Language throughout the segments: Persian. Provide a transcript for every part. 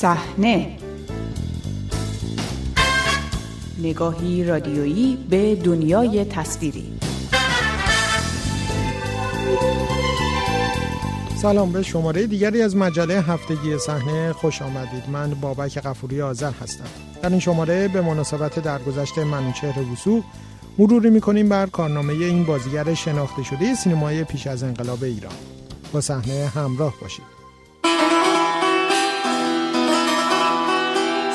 صحنه. نگاهی رادیویی به دنیای تصویری. سلام به شماره دیگری از مجله هفتگی صحنه. خوش آمدید. من بابک قفوری آذر هستم. در این شماره به مناسبت درگذشت منوچهر وسوق مروری می‌کنیم بر کارنامه این بازیگر شناخته شده سینمای پیش از انقلاب ایران. با صحنه همراه باشید.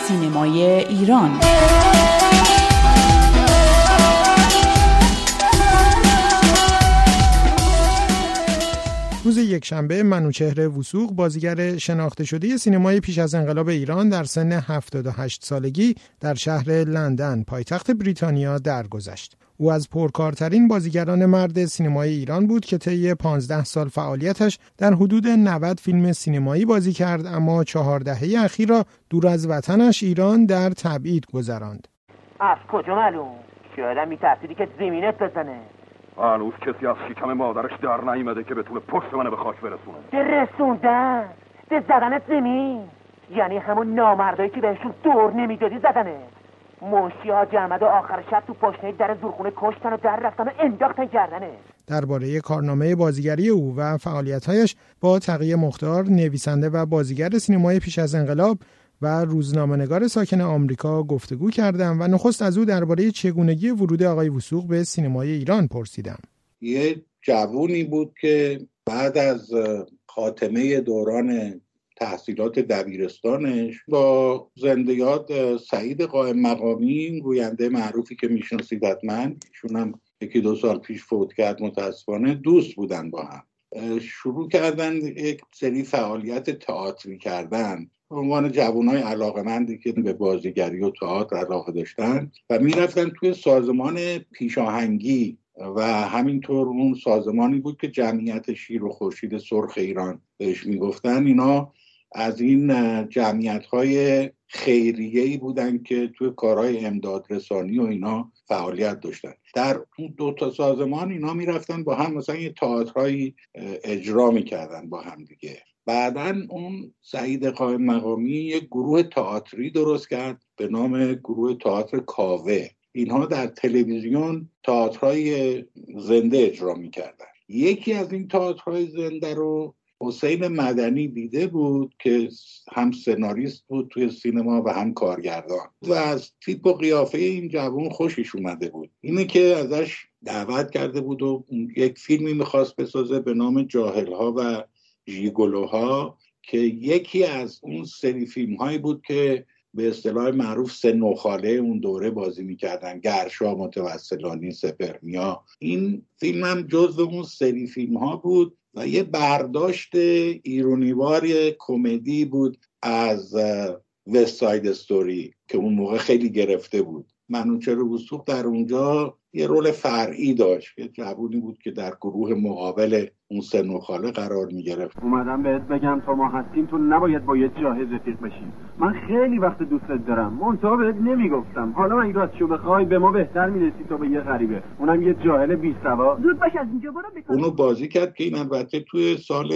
سینمای ایران. روز یکشنبه منوچهر وسوق بازیگر شناخته شده سینمای پیش از انقلاب ایران در سن 78 سالگی در شهر لندن پایتخت بریتانیا درگذشت. او از پرکارترین بازیگران مرد سینمای ایران بود که طی 15 سال فعالیتش در حدود 90 فیلم سینمایی بازی کرد اما چهار دهه اخیر را دور از وطنش ایران در تبعید گذراند. از کجا معلوم؟ شاید میترسیدی که زمینت بزنه هنوز کسی از شکم مادرش در نیامده که بتونه پشت منو به خاک برسونه. ده رسوندن؟ ده زدنت زمین یعنی همون نامردایی که بهشون دور نمی‌دادی زدنه. منشی ها جمعد و آخر شب تو پشنه در زورخونه کشتن و در رفتن و انداختن کردنه درباره کارنامه بازیگری او و فعالیتهایش با تقیه مختار نویسنده و بازیگر سینمای پیش از انقلاب و روزنامه‌نگار ساکن آمریکا گفتگو کردم و نخست از او درباره چگونگی ورود آقای وسوق به سینمای ایران پرسیدم. یه جوونی بود که بعد از خاتمه دوران تحصیلات دبیرستانش با زندیات سعید قائم مقامی گوینده معروفی که می‌شناسید حتما ایشون هم یکی دو سال پیش فوت کرد متاسفانه دوست بودن با هم شروع کردن یک سری فعالیت تئاتری کردن عنوان جوانای علاقمندی که به بازیگری و تئاتر علاقه داشتن و می‌رفتن توی سازمان پیشاهنگی و همینطور اون سازمانی بود که جمعیت شیر و خورشید سرخ ایران بهش می‌گفتن. اینا از این جمعیت های خیریه ای بودن که توی کارهای امداد رسانی و اینا فعالیت داشتن. در اون دو تا سازمان اینا می‌رفتن با هم مثلا یه تئاترهایی اجرا می‌کردن با هم دیگه. بعدا اون سعید قائم مقامی یک گروه تئاتری درست کرد به نام گروه تئاتر کاوه. اینها در تلویزیون تئاترهای زنده اجرا می‌کردن. یکی از این تئاترهای زنده رو حسین مدنی دیده بود که هم سناریست بود توی سینما و هم کارگردان. و از تیپ و قیافه این جوان خوشش اومده بود. اینه که ازش دعوت کرده بود و یک فیلمی می‌خواست بسازه به نام جاهلها و ژیگولوها که یکی از اون سری فیلم هایی بود که به اصطلاح معروف سنوخاله اون دوره بازی می‌کردن. گرشا متوسلانی سپرمیا. این فیلم هم جز اون سری فیلم ها بود و یه برداشت ایرونیوار کمدی بود از وست ساید استوری که اون موقع خیلی گرفته بود. منوچهر وسوق در اونجا یه رول فرعی داشت. یه جوونی بود که در گروه مقابل اون سن و خاله قرار می گرفت اومدم بهت بگم تا ما هستیم تو نباید با یه جاهز رفیق بشیم. من خیلی وقت دوستت دارم. منتها بهت نمی‌گفتم. حالا این راستشو بخوای به ما بهتر می‌رسی تا به یه غریبه. اونم یه جاهل بی سوا زود باش از اینجا برو بکن. اونو بازی کرد که این البته توی سال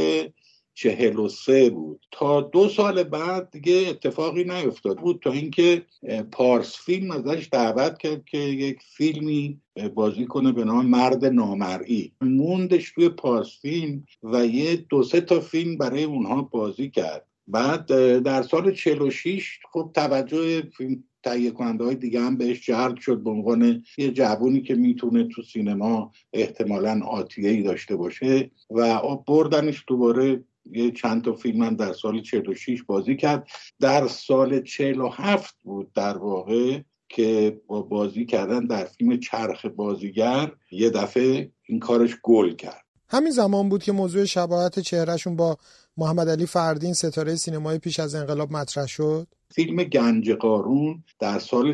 چهل و سه بود. تا دو سال بعد دیگه اتفاقی نیفتاد. بود تا اینکه پارس فیلم ازش دعوت کرد که یک فیلمی بازی کنه به نام مرد نامرئی. موندش توی پارس فیلم و یه دو سه تا فیلم برای اونها بازی کرد. بعد در سال 46 خب توجه فیلم تهیه کننده های دیگه هم بهش جلب شد به عنوان یه جوونی که می‌تونه تو سینما احتمالا آتیه ای داشته باشه و بردنش دوباره یه چند تا فیلم هم در سال 46 بازی کرد. در سال 47 بود در واقع که با بازی کردن در فیلم چرخ بازیگر یه دفعه این کارش گل کرد. همین زمان بود که موضوع شباهت چهرهشون با محمد علی فردین ستاره سینمای پیش از انقلاب مطرح شد. فیلم گنج قارون در سال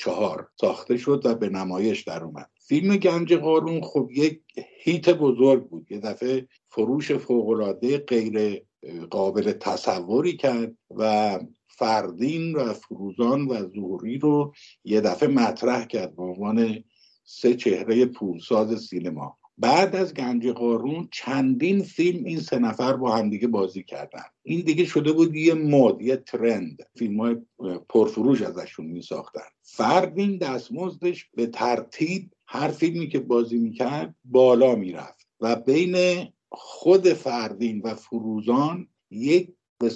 44 ساخته شد و به نمایش در اومد. فیلم گنج قارون خب یک هیت بزرگ بود. یه دفعه فروش فوقالعاده غیر قابل تصوری کرد و فردین و فروزان و زوری رو یه دفعه مطرح کرد به عنوان سه چهره پولساز سینما. بعد از گنج قارون چندین فیلم این سه نفر با همدیگه بازی کردن. این دیگه شده بود یه مد یه ترند. فیلم های پرفروش ازشون می ساختن فردین دستمزدش به ترتیب هر فیلمی که بازی می‌کرد بالا می‌رفت و بین خود فردین و فروزان یک به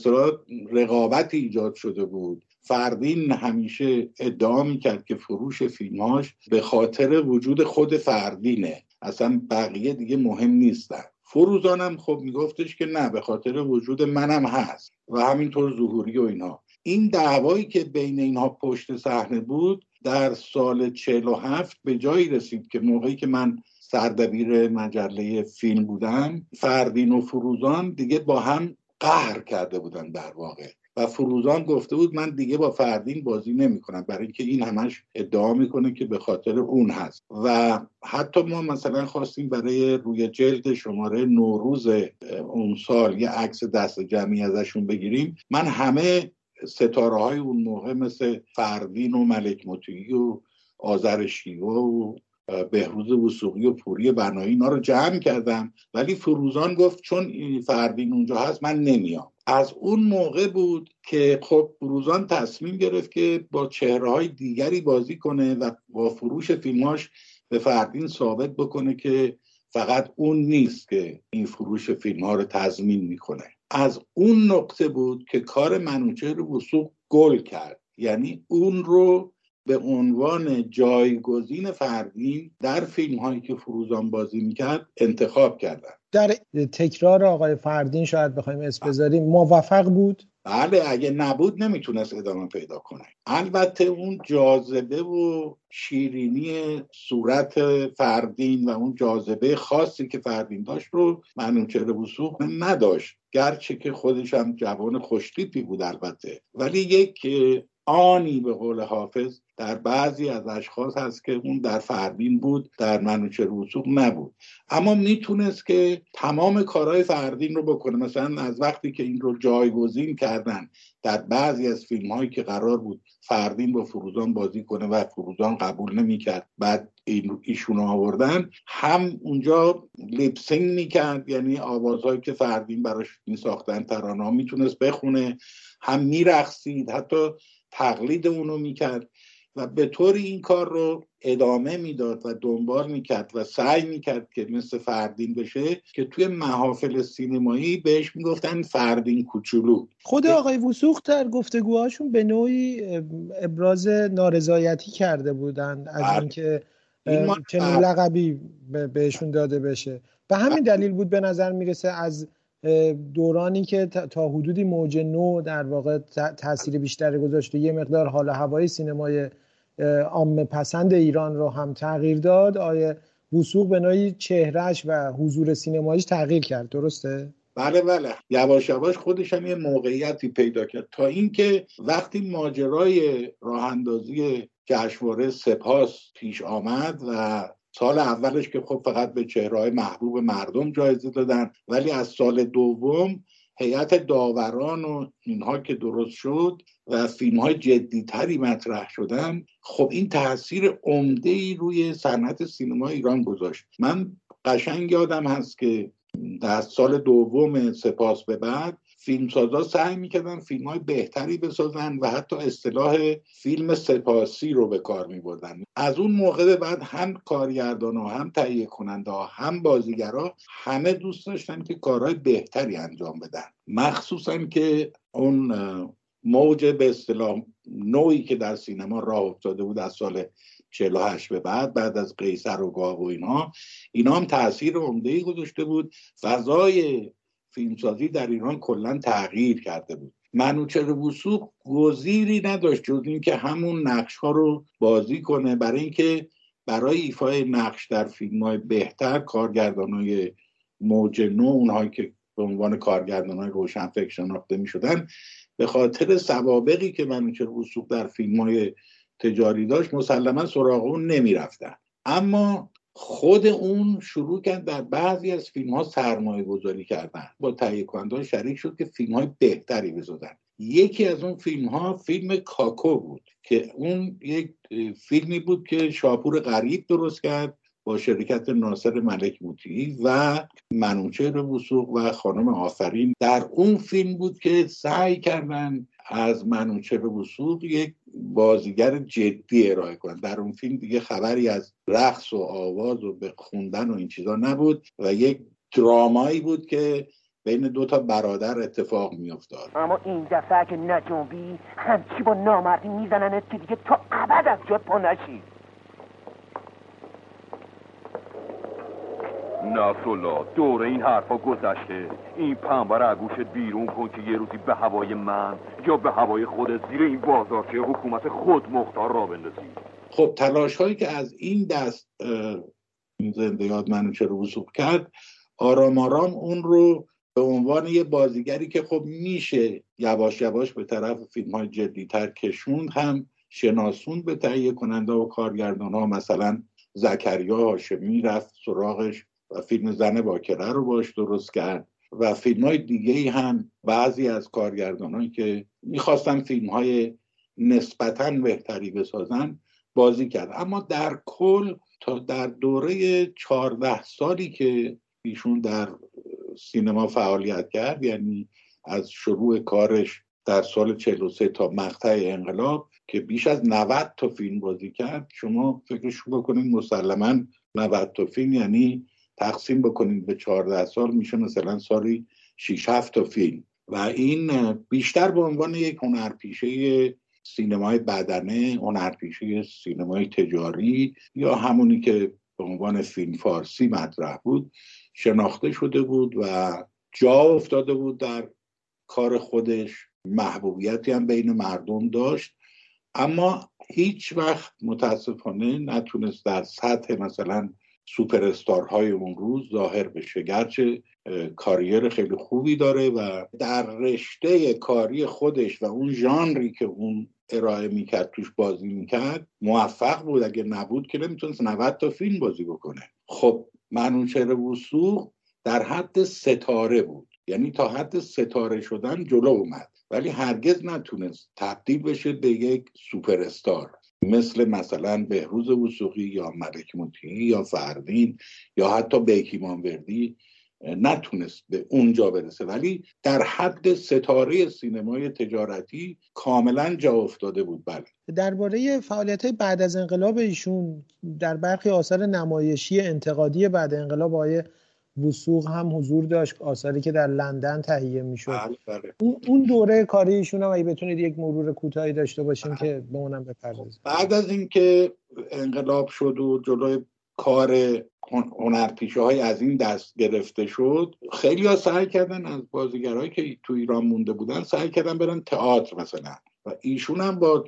رقابت ایجاد شده بود. فردین همیشه ادعا می‌کرد که فروش فیلمهاش به خاطر وجود خود فردینه. اصلا بقیه دیگه مهم نیستن. فروزانم خب میگفتش که نه به خاطر وجود منم هست و همینطور ظهوری و اینها. این دعوایی که بین اینها پشت صحنه بود در سال 47 به جایی رسید که موقعی که من سردبیر مجله فیلم بودم فردین و فروزان دیگه با هم قهر کرده بودن در واقع. و فروزان گفته بود من دیگه با فردین بازی نمی‌کنم. برای اینکه این همش ادعا می‌کنه که به خاطر اون هست. و حتی ما مثلا خواستیم برای روی جلد شماره نوروز اون سال یه عکس دست جمعی ازشون بگیریم. من همه ستاره های اون موقع مثل فردین و ملک مطیعی و آذر شیوه و بهروز وسوقی و پوری بنایی اینا رو جمع کردم. ولی فروزان گفت چون فردین اونجا هست من نمیام. از اون موقع بود که خب فروزان تصمیم گرفت که با چهره های دیگری بازی کنه و با فروش فیلماش به فردین ثابت بکنه که فقط اون نیست که این فروش فیلم ها رو تضمین می‌کنه. از اون نقطه بود که کار منوچهر وسوق گل کرد. یعنی اون رو به عنوان جایگزین فردین در فیلم هایی که فروزان بازی می‌کرد انتخاب کردن. در تکرار آقای فردین شاید بخوایم اسم بذاریم موفق بود؟ بله اگه نبود نمی‌تونست ادامه پیدا کنه. البته اون جاذبه و شیرینی صورت فردین و اون جاذبه خاصی که فردین داشت رو منوچهر وسوق نداشت. گرچه که خودش هم جوان خوشتیپی بود البته. ولی یک آنی به قول حافظ در بعضی از اشخاص هست که اون در فردین بود در منوچه رسوق نبود. اما می‌تونست که تمام کارهای فردین رو بکنه. مثلا از وقتی که این رو جایگزین کردن در بعضی از فیلم هایی که قرار بود فردین با فروزان بازی کنه و فروزان قبول نمی‌کرد بعد این ایشون آوردن هم اونجا لیپسینگ می‌کرد یعنی آوازهایی که فردین براش میساختن ترانه می‌تونست بخونه هم میرقصید حتی تقلید اونو می‌کرد و به این طور این کار رو ادامه می‌داد و دنبال می‌کرد و سعی می‌کرد که مثل فردین بشه که توی محافل سینمایی بهش می‌گفتن فردین کوچولو خود آقای وسوخ در گفتگوهاشون به نوعی ابراز نارضایتی کرده بودند از بله. اینکه چنین بله. لقبی بهشون داده بشه به همین بله. دلیل بود به نظر می‌رسه از دورانی که تا حدودی موج نو در واقع تاثیر بیشتری گذاشته یه مقدار حال هوای سینمای عام پسند ایران رو هم تغییر داد. آیا وسوق به نوعی چهرهش و حضور سینماییش تغییر کرد. درسته؟ بله بله. یواش یواش خودش هم یه موقعیتی پیدا کرد. تا اینکه وقتی ماجرای راه اندازی جشنواره سپاس پیش آمد و سال اولش که خب فقط به چهرهای محبوب مردم جایزه دادن ولی از سال دوم هیئت داوران و اینها که درست شد و فیلم های جدیتری مطرح شدن خب این تاثیر عمده ای روی صنعت سینما ایران گذاشت. من قشنگ یادم هست که در سال دوم سپاس به بعد فیلمسازا سعی می‌کردن فیلم های بهتری بسازن و حتی اصطلاح فیلم سپاسی رو به کار میبردن. از اون موقع به بعد هم کارگردان هم تهیه کننده ها هم بازیگرا همه دوست داشتن که کارهای بهتری انجام بدن. مخصوصا که اون موج به اصطلاح نوعی که در سینما راه افتاده بود از سال 48 به بعد بعد از قیصر و گاو و اینها اینا هم تاثیر عمده ای گذاشته بود. فضای فیلمسازی در ایران کلا تغییر کرده بود منوچهر وسوق گزیری نداشت جز اینکه همون نقش ها رو بازی کنه برای اینکه برای ایفای نقش در فیلم های بهتر کارگردان های موج نو اونهایی که به عنوان کارگردان های روشن فکر شناخته می شدن به خاطر سوابقی که منوچهر وسوق در فیلم های تجاری داشت مسلما سراغ اون نمی رفتن. اما خود اون شروع کرد در بعضی از فیلم ها سرمایه گذاری کردن. با تهیه کننده شریک شد که فیلم های بهتری بزدن یکی از اون فیلم ها فیلم کاکو بود که اون یک فیلمی بود که شاپور غریب درست کرد با شرکت ناصر ملک موتی و منوچهر وسوق و خانم آفرین. در اون فیلم بود که سعی کردن از منوچهر وسوق یک بازیگر جدی ارائه کنن. در اون فیلم دیگه خبری از رقص و آواز و به خوندن و این چیزا نبود و یک درامایی بود که بین دو تا برادر اتفاق میافتاد. اما این دفعه که نجنبی همچی با نامردی میزننت که دیگه تا ابد از جات پا نشی. نصرالله دور این حرفا گذشته. این پنبه رو گوشت بیرون کن که یه روزی به هوای من یا به هوای خودت زیر این بازارچه حکومت خود مختار را بندازی. خب تلاش هایی که از این دست زنده یاد منو چرا وسوق کرد آرام آرام اون رو به عنوان یه بازیگری که خب میشه یواش یواش به طرف فیلم های جدیتر کشوند هم شناسون به تهیه کننده و کارگردان ها مثلا زکریا هاشمی رفت سراغش. و فیلم زن باکره رو باش درست کرد. و فیلم های دیگه هم بعضی از کارگردانان که می‌خواستن فیلم های نسبتا بهتری بسازن بازی کرد. اما در کل تا در دوره چهارده سالی که ایشون در سینما فعالیت کرد یعنی از شروع کارش در سال 43 تا مقطع انقلاب که بیش از 90 تا فیلم بازی کرد شما فکرش بکنید مسلما 90 تا فیلم یعنی تقسیم بکنید به 14 سال میشه مثلا سالی 6 7 تا فیلم. و این بیشتر به عنوان یک هنرپیشه سینمای بدنه هنرپیشه سینمای تجاری یا همونی که به عنوان فیلم فارسی مطرح بود شناخته شده بود و جا افتاده بود در کار خودش. محبوبیتی هم بین مردم داشت. اما هیچ وقت متاسفانه نتونست در سطح مثلا سوپر اون روز ظاهر بشه. گرچه کاریر خیلی خوبی داره و در رشته کاری خودش و اون ژانری که اون ارائه می‌کرد توش بازی می‌کرد موفق بود. اگه نبود که نمی‌تونست 90 تا فیلم بازی بکنه. خب منوچهر وسوق در حد ستاره بود. یعنی تا حد ستاره شدن جلو اومد. ولی هرگز نتونست تبدیل بشه به یک سوپر استار. مثل مثلا بهروز وسوقی یا ملک مطیعی یا فردین یا حتی بیکی مانوردی نتونست به اونجا برسه. ولی در حد ستاره سینمای تجارتی کاملا جا افتاده بود. بله. درباره فعالیت های بعد از انقلاب ایشون در برخی آثار نمایشی انتقادی بعد انقلاب آقای وسوق هم حضور داشت آثاری که در لندن تهیه می‌شد بله بله. اون دوره کاری ایشون هم اگه بتونید یک مرور کوتاهی داشته باشیم بله. که به اونم بپردازیم بعد از اینکه انقلاب شد و جلوی کار هنرپیشه های از این دست گرفته شد خیلی ها سعی کردن از بازیگرهایی که تو ایران مونده بودن سعی کردن برن تئاتر مثلا و ایشون هم با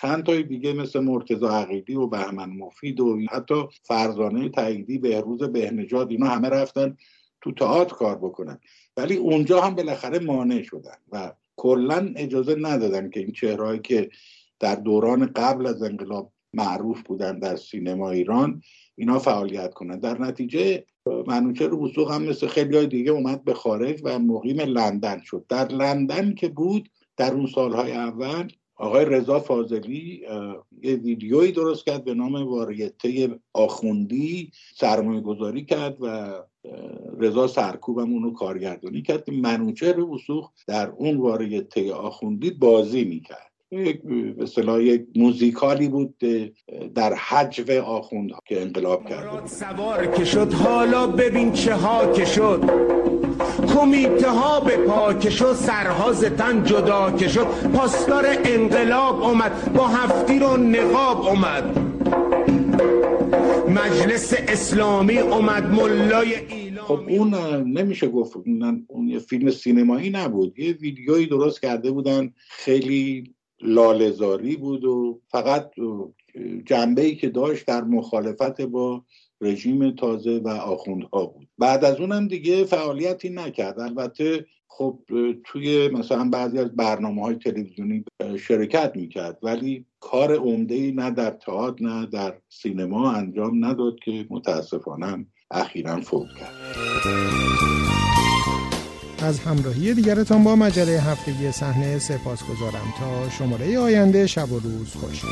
چند تای دیگه مثل مرتضی عقیدی و بهمن مفید و حتی فرزانه تاییدی بهروز بهنجاد اینا همه رفتن تو تئاتر کار بکنن. ولی اونجا هم بالاخره مانع شدن و کلا اجازه ندادن که این چهرهایی که در دوران قبل از انقلاب معروف بودن در سینما ایران اینا فعالیت کنن. در نتیجه منوچهر وسوق هم مثل خیلی دیگه اومد به خارج و مقیم لندن شد. در لندن که بود در اون سالهای اول آقای رضا فاضلی یه ویدیویی درست کرد به نام واریته آخوندی سرمایه گذاری کرد و رضا سرکوبم اونو کارگردانی کرد منوچهر وسوق در اون واریته آخوندی بازی می‌کرد. یک به یک موزیکالی بود در حجو آخوند که انقلاب کرده سوار که شد حالا ببین چه ها که شد. کمیته ها به پا که شد سرها تن جدا که شد. پاسدار انقلاب اومد با هفتیر و نقاب اومد. مجلس اسلامی اومد ملای خب اون نمیشه گفت اون یه فیلم سینمایی نبود. یه ویدیویی درست کرده بودن. خیلی لالزاری بود و فقط جنبه ای که داشت در مخالفت با رژیم تازه و آخوندها بود. بعد از اونم دیگه فعالیتی نکرد. البته خب توی مثلا بعضی از برنامه های تلویزیونی شرکت می‌کرد ولی کار عمده ای نه در تئاتر نه در سینما انجام نداد که متاسفانه اخیرا فوت کرد. از همراهی دیگرتان با مجله هفتگی صحنه سپاس گذارم تا شماره آینده شب و روز خوش.